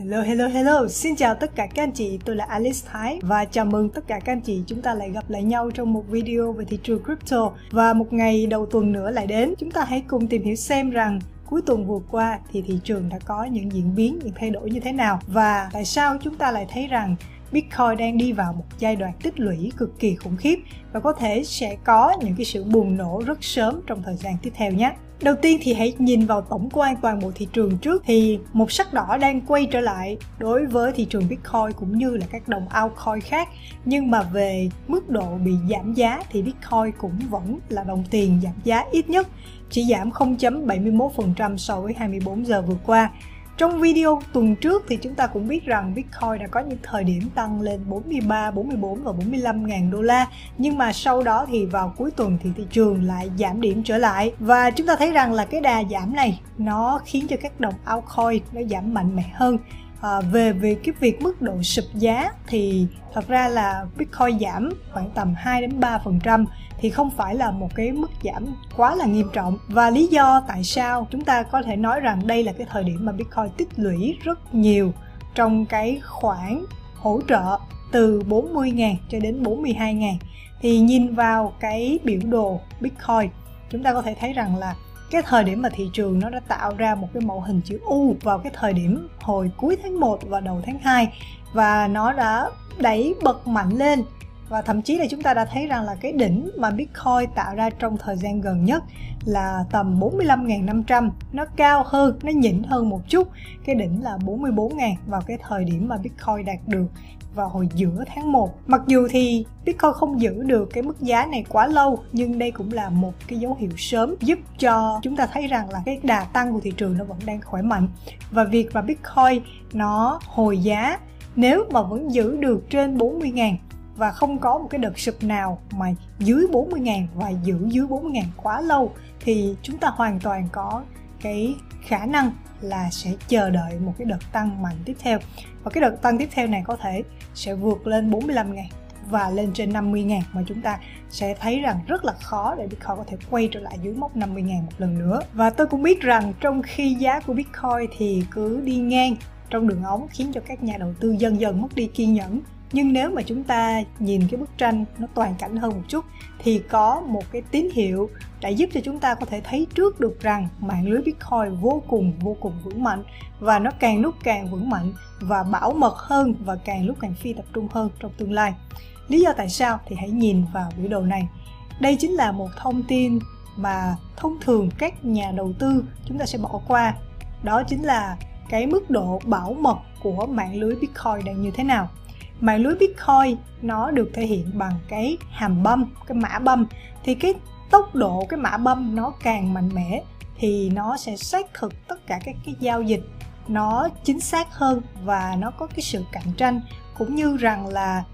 Hello, hello, hello! Xin chào tất cả các anh chị, tôi là Alice Thái và chào mừng tất cả các anh chị chúng ta lại gặp lại nhau trong một video về thị trường crypto và một ngày đầu tuần nữa lại đến. Chúng ta hãy cùng tìm hiểu xem rằng cuối tuần vừa qua thì thị trường đã có những diễn biến, những thay đổi như thế nào và tại sao chúng ta lại thấy rằng Bitcoin đang đi vào một giai đoạn tích lũy cực kỳ khủng khiếp và có thể sẽ có những cái sự bùng nổ rất sớm trong thời gian tiếp theo nhé. Đầu tiên thì hãy nhìn vào tổng quan toàn bộ thị trường trước thì một sắc đỏ đang quay trở lại đối với thị trường Bitcoin cũng như là các đồng altcoin khác nhưng mà về mức độ bị giảm giá thì Bitcoin cũng vẫn là đồng tiền giảm giá ít nhất, chỉ giảm 0.71% so với 24 giờ vừa qua trong video tuần trước thì chúng ta cũng biết rằng Bitcoin đã có những thời điểm tăng lên 43, 44 và 45 ngàn đô la. Nhưng mà sau đó thì vào cuối tuần thì thị trường lại giảm điểm trở lại. Và chúng ta thấy rằng là cái đà giảm này nó khiến cho các đồng altcoin nó giảm mạnh mẽ hơn. À, về về cái việc mức độ sụp giá thì thật ra là Bitcoin giảm khoảng tầm 2 đến 3 phần trăm thì không phải là một cái mức giảm quá là nghiêm trọng. Và lý do tại sao chúng ta có thể nói rằng đây là cái thời điểm mà Bitcoin tích lũy rất nhiều trong cái khoản hỗ trợ từ 40.000 cho đến 42.000 thì nhìn vào cái biểu đồ Bitcoin, chúng ta có thể thấy rằng là cái thời điểm mà thị trường nó đã tạo ra một cái mẫu hình chữ U vào cái thời điểm hồi cuối tháng 1 và đầu tháng 2 và nó đã đẩy bật mạnh lên và thậm chí là chúng ta đã thấy rằng là cái đỉnh mà Bitcoin tạo ra trong thời gian gần nhất là tầm 45.500 nó cao hơn, nó nhỉnh hơn một chút. Cái đỉnh là 44.000 vào cái thời điểm mà Bitcoin đạt được vào hồi giữa tháng 1 mặc dù thì Bitcoin không giữ được cái mức giá này quá lâu nhưng đây cũng là một cái dấu hiệu sớm giúp cho chúng ta thấy rằng là cái đà tăng của thị trường nó vẫn đang khỏe mạnh. Và việc mà Bitcoin nó hồi giá nếu mà vẫn giữ được trên 40.000 và không có một cái đợt sụp nào mà dưới 40.000 và giữ dưới 40.000 quá lâu, thì chúng ta hoàn toàn có cái khả năng là sẽ chờ đợi một cái đợt tăng mạnh tiếp theo. Và cái đợt tăng tiếp theo này có thể sẽ vượt lên 45 ngàn và lên trên 50 ngàn mà chúng ta sẽ thấy rằng rất là khó để Bitcoin có thể quay trở lại dưới mốc 50 ngàn một lần nữa. Và tôi cũng biết rằng trong khi giá của Bitcoin thì cứ đi ngang trong đường ống khiến cho các nhà đầu tư dần dần mất đi kiên nhẫn nhưng nếu mà chúng ta nhìn cái bức tranh nó toàn cảnh hơn một chút, thì có một cái tín hiệu đã giúp cho chúng ta có thể thấy trước được rằng mạng lưới Bitcoin vô cùng vô cùng vững mạnh và nó càng lúc càng vững mạnh và bảo mật hơn và càng lúc càng phi tập trung hơn trong tương lai. Lý do tại sao thì hãy nhìn vào biểu đồ này. Đây chính là một thông tin mà thông thường các nhà đầu tư chúng ta sẽ bỏ qua. Đó chính là cái mức độ bảo mật của mạng lưới Bitcoin đang như thế nào mạng lưới Bitcoin nó được thể hiện bằng cái hàm băm, cái mã băm thì cái tốc độ cái mã băm nó càng mạnh mẽ thì nó sẽ xác thực tất cả các cái giao dịch nó chính xác hơn và nó có cái sự cạnh tranh cũng như rằng là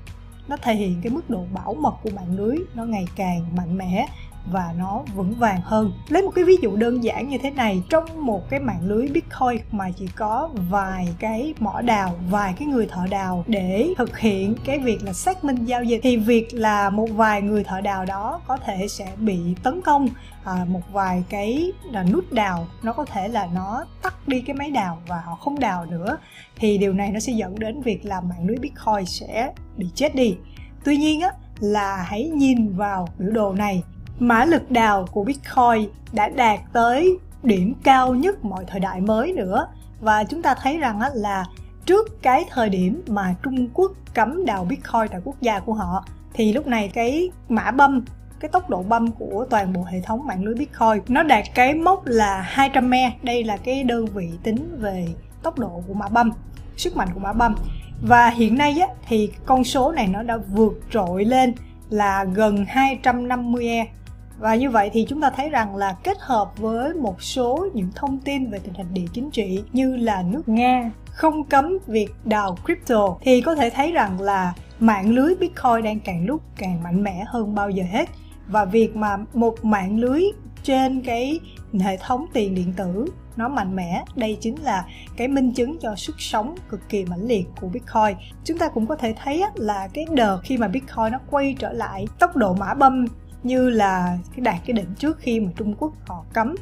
nó thể hiện cái mức độ bảo mật của mạng lưới nó ngày càng mạnh mẽ và nó vững vàng hơn. Lấy một cái ví dụ đơn giản như thế này trong một cái mạng lưới bitcoin mà chỉ có vài cái mỏ đào vài cái người thợ đào để thực hiện cái việc là xác minh giao dịch thì việc là một vài người thợ đào đó có thể sẽ bị tấn công à, một vài cái là nút đào nó có thể là nó tắt đi cái máy đào và họ không đào nữa. Thì điều này nó sẽ dẫn đến việc là mạng lưới bitcoin sẽ bị chết đi. Tuy nhiên á là hãy nhìn vào biểu đồ này mã lực đào của Bitcoin đã đạt tới điểm cao nhất mọi thời đại mới nữa. Và chúng ta thấy rằng là trước cái thời điểm mà Trung Quốc cấm đào Bitcoin tại quốc gia của họ thì lúc này cái mã băm cái tốc độ băm của toàn bộ hệ thống mạng lưới Bitcoin nó đạt cái mốc là 200 me. Đây là cái đơn vị tính về tốc độ của mã băm sức mạnh của mã băm và hiện nay á, thì con số này nó đã vượt trội lên là gần 250 e và như vậy thì chúng ta thấy rằng là kết hợp với một số những thông tin về tình hình địa chính trị như là nước Nga không cấm việc đào crypto thì có thể thấy rằng là mạng lưới Bitcoin đang càng lúc càng mạnh mẽ hơn bao giờ hết. Và việc mà một mạng lưới trên cái hệ thống tiền điện tử nó mạnh mẽ, đây chính là cái minh chứng cho sức sống cực kỳ mãnh liệt của bitcoin. Chúng ta cũng có thể thấy là cái đợt khi mà bitcoin nó quay trở lại tốc độ mã băm như là cái đạt cái đỉnh trước khi mà Trung Quốc họ cấm,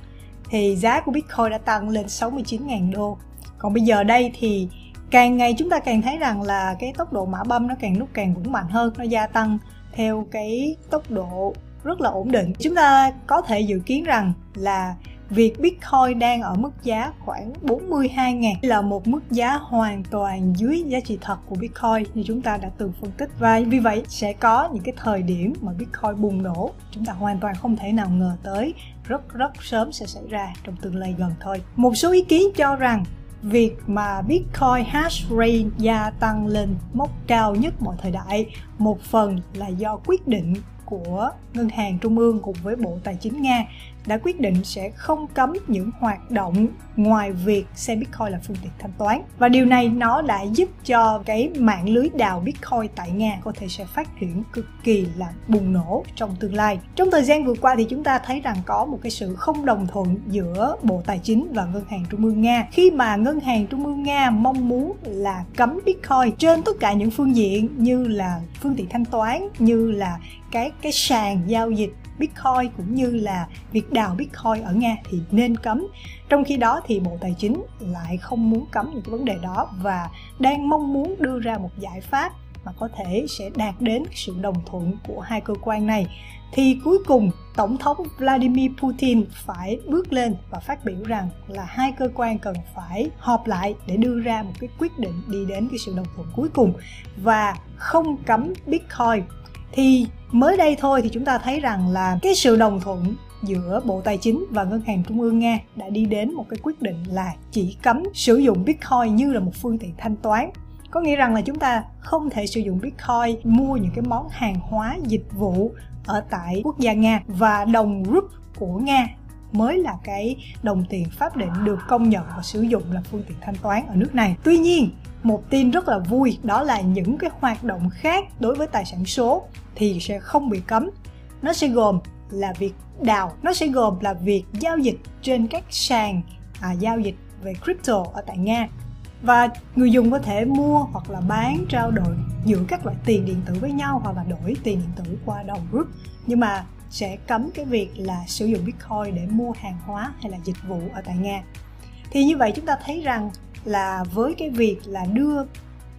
thì giá của Bitcoin đã tăng lên 69.000 đô. Còn bây giờ đây thì càng ngày chúng ta càng thấy rằng là cái tốc độ mã băm nó càng lúc càng vững mạnh hơn, nó gia tăng theo cái tốc độ rất là ổn định chúng ta có thể dự kiến rằng là việc Bitcoin đang ở mức giá khoảng 42.000 là một mức giá hoàn toàn dưới giá trị thật của Bitcoin như chúng ta đã từng phân tích và vì vậy sẽ có những cái thời điểm mà Bitcoin bùng nổ, chúng ta hoàn toàn không thể nào ngờ tới rất rất sớm sẽ xảy ra trong tương lai gần thôi. Một số ý kiến cho rằng việc mà Bitcoin hash rate gia tăng lên mốc cao nhất mọi thời đại, một phần là do quyết định của ngân hàng trung ương cùng với bộ tài chính nga đã quyết định sẽ không cấm những hoạt động ngoài việc xem Bitcoin là phương tiện thanh toán. Và điều này nó đã giúp cho cái mạng lưới đào Bitcoin tại Nga có thể sẽ phát triển cực kỳ là bùng nổ trong tương lai. Trong thời gian vừa qua thì chúng ta thấy rằng có một cái sự không đồng thuận giữa Bộ Tài chính và Ngân hàng Trung ương Nga khi mà Ngân hàng Trung ương Nga mong muốn là cấm Bitcoin trên tất cả những phương diện như là phương tiện thanh toán, như là cái cái sàn giao dịch Bitcoin cũng như là việc đào Bitcoin ở Nga thì nên cấm. Trong khi đó thì Bộ Tài chính lại không muốn cấm những cái vấn đề đó và đang mong muốn đưa ra một giải pháp mà có thể sẽ đạt đến sự đồng thuận của hai cơ quan này thì cuối cùng, tổng thống Vladimir Putin phải bước lên và phát biểu rằng là hai cơ quan cần phải họp lại để đưa ra một cái quyết định đi đến cái sự đồng thuận cuối cùng và không cấm Bitcoin thì mới đây thôi thì chúng ta thấy rằng là cái sự đồng thuận giữa Bộ Tài chính và Ngân hàng Trung ương Nga đã đi đến một cái quyết định là chỉ cấm sử dụng Bitcoin như là một phương tiện thanh toán. Có nghĩa rằng là chúng ta không thể sử dụng Bitcoin mua những cái món hàng hóa dịch vụ ở tại quốc gia Nga và đồng rúp của Nga mới là cái đồng tiền pháp định được công nhận và sử dụng là phương tiện thanh toán ở nước này. Tuy nhiên, một tin rất là vui đó là những cái hoạt động khác đối với tài sản số thì sẽ không bị cấm. Nó sẽ gồm là việc đào nó sẽ gồm là việc giao dịch trên các sàn à, giao dịch về crypto ở tại nga. Và người dùng có thể mua hoặc là bán trao đổi giữa các loại tiền điện tử với nhau hoặc là đổi tiền điện tử qua đồng rút nhưng mà sẽ cấm cái việc là sử dụng bitcoin để mua hàng hóa hay là dịch vụ ở tại nga. Thì như vậy chúng ta thấy rằng là với cái việc là đưa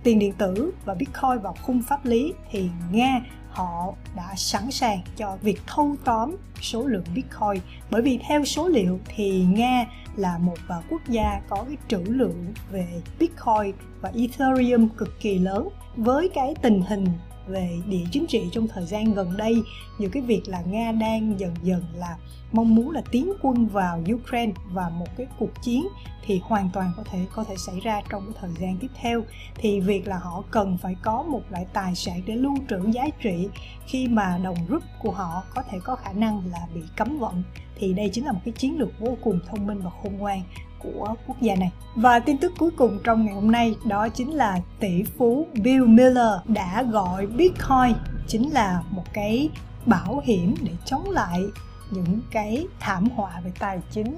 tiền điện tử và bitcoin vào khung pháp lý thì nga họ đã sẵn sàng cho việc thâu tóm số lượng bitcoin. Bởi vì theo số liệu thì nga là một à, quốc gia có cái trữ lượng về bitcoin và ethereum cực kỳ lớn. Với cái tình hình về địa chính trị trong thời gian gần đây. Như cái việc là nga đang dần dần là mong muốn là tiến quân vào ukraine và một cái cuộc chiến thì hoàn toàn có thể có thể xảy ra trong cái thời gian tiếp theo. Thì việc là họ cần phải có một loại tài sản để lưu trữ giá trị. Khi mà đồng rút của họ có thể có khả năng là bị cấm vận, thì đây chính là một cái chiến lược vô cùng thông minh và khôn ngoan của quốc gia này. Và tin tức cuối cùng trong ngày hôm nay đó chính là tỷ phú Bill Miller đã gọi Bitcoin chính là một cái bảo hiểm để chống lại những cái thảm họa về tài chính.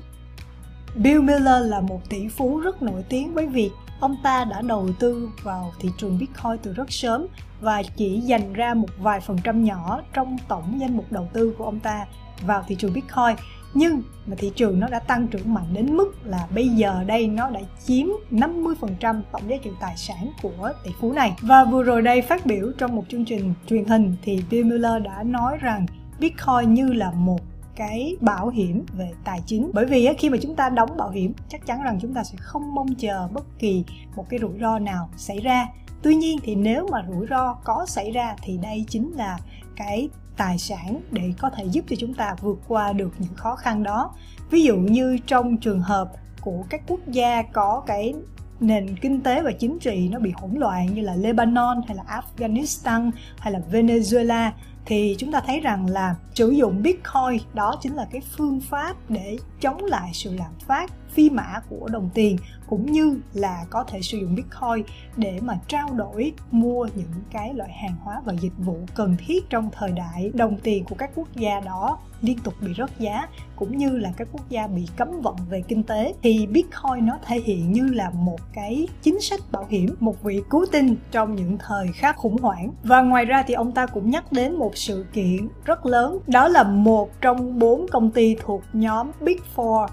Bill Miller là một tỷ phú rất nổi tiếng với việc ông ta đã đầu tư vào thị trường Bitcoin từ rất sớm và chỉ dành ra một vài phần trăm nhỏ trong tổng danh mục đầu tư của ông ta vào thị trường Bitcoin nhưng mà thị trường nó đã tăng trưởng mạnh đến mức là bây giờ đây nó đã chiếm 50% tổng giá trị tài sản của tỷ phú này. Và vừa rồi đây phát biểu trong một chương trình truyền hình thì Bill Miller đã nói rằng Bitcoin như là một cái bảo hiểm về tài chính bởi vì khi mà chúng ta đóng bảo hiểm, chắc chắn rằng chúng ta sẽ không mong chờ bất kỳ một cái rủi ro nào xảy ra tuy nhiên thì nếu mà rủi ro có xảy ra thì đây chính là cái tài sản để có thể giúp cho chúng ta vượt qua được những khó khăn đó. Ví dụ như trong trường hợp của các quốc gia có cái nền kinh tế và chính trị nó bị hỗn loạn như là Lebanon, hay là Afghanistan, hay là Venezuela thì chúng ta thấy rằng là sử dụng Bitcoin đó chính là cái phương pháp để chống lại sự lạm phát phi mã của đồng tiền cũng như là có thể sử dụng Bitcoin để mà trao đổi mua những cái loại hàng hóa và dịch vụ cần thiết trong thời đại đồng tiền của các quốc gia đó liên tục bị rớt giá cũng như là các quốc gia bị cấm vận về kinh tế thì Bitcoin nó thể hiện như là một cái chính sách bảo hiểm, một vị cứu tinh trong những thời khắc khủng hoảng. Và ngoài ra thì ông ta cũng nhắc đến một sự kiện rất lớn, đó là một trong bốn công ty thuộc nhóm Big Four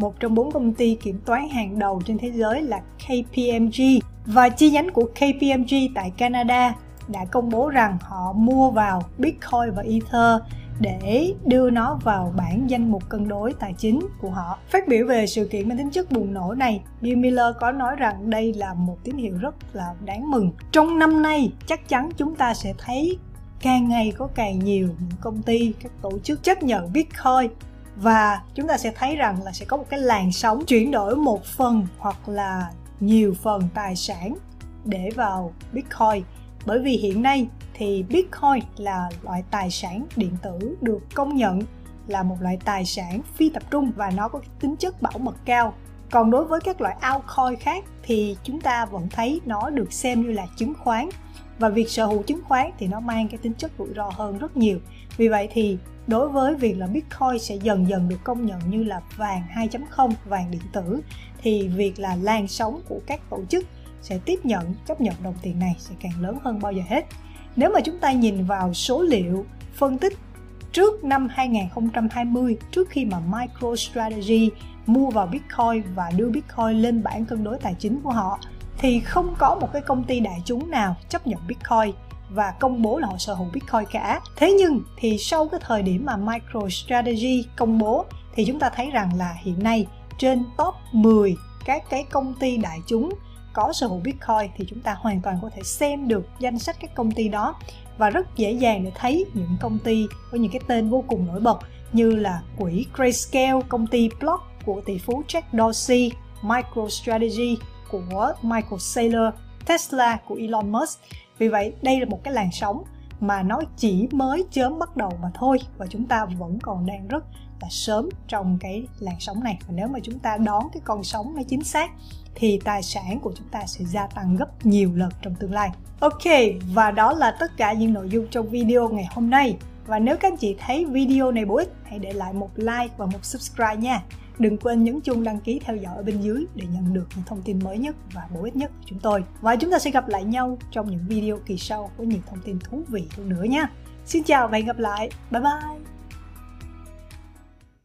một trong bốn công ty kiểm toán hàng đầu trên thế giới là KPMG và chi nhánh của KPMG tại Canada đã công bố rằng họ mua vào Bitcoin và Ether để đưa nó vào bảng danh mục cân đối tài chính của họ. Phát biểu về sự kiện mang tính chất bùng nổ này, Bill Miller có nói rằng đây là một tín hiệu rất là đáng mừng. Trong năm nay, chắc chắn chúng ta sẽ thấy càng ngày có càng nhiều những công ty, các tổ chức chấp nhận Bitcoin. Và chúng ta sẽ thấy rằng là sẽ có một cái làn sóng chuyển đổi một phần hoặc là nhiều phần tài sản để vào Bitcoin. Bởi vì hiện nay thì Bitcoin là loại tài sản điện tử được công nhận là một loại tài sản phi tập trung và nó có tính chất bảo mật cao. Còn đối với các loại altcoin khác thì chúng ta vẫn thấy nó được xem như là chứng khoán và việc sở hữu chứng khoán thì nó mang cái tính chất rủi ro hơn rất nhiều. Vì vậy thì đối với việc là Bitcoin sẽ dần dần được công nhận như là vàng 2.0, vàng điện tử thì việc là làn sóng của các tổ chức sẽ tiếp nhận chấp nhận đồng tiền này sẽ càng lớn hơn bao giờ hết. Nếu mà chúng ta nhìn vào số liệu phân tích trước năm 2020 trước khi mà MicroStrategy mua vào Bitcoin và đưa Bitcoin lên bảng cân đối tài chính của họ thì không có một cái công ty đại chúng nào chấp nhận Bitcoin và công bố là họ sở hữu Bitcoin cả. Thế nhưng thì sau cái thời điểm mà MicroStrategy công bố thì chúng ta thấy rằng là hiện nay trên top 10 các cái công ty đại chúng có sở hữu Bitcoin thì chúng ta hoàn toàn có thể xem được danh sách các công ty đó và rất dễ dàng để thấy những công ty với những cái tên vô cùng nổi bật như là quỹ Grayscale, công ty Block của tỷ phú Jack Dorsey, MicroStrategy của Michael Saylor, Tesla của Elon Musk. Vì vậy, đây là một cái làn sóng mà nó chỉ mới chớm bắt đầu mà thôi và chúng ta vẫn còn đang rất là sớm trong cái làn sóng này và nếu mà chúng ta đón cái con sóng nó chính xác thì tài sản của chúng ta sẽ gia tăng gấp nhiều lần trong tương lai. Ok, và đó là tất cả những nội dung trong video ngày hôm nay. Và nếu các anh chị thấy video này bổ ích, hãy để lại một like và một subscribe nha. Đừng quên nhấn chuông đăng ký theo dõi ở bên dưới để nhận được những thông tin mới nhất và bổ ích nhất của chúng tôi. Và chúng ta sẽ gặp lại nhau trong những video kỳ sau với nhiều thông tin thú vị hơn nữa nha. Xin chào và hẹn gặp lại. Bye bye!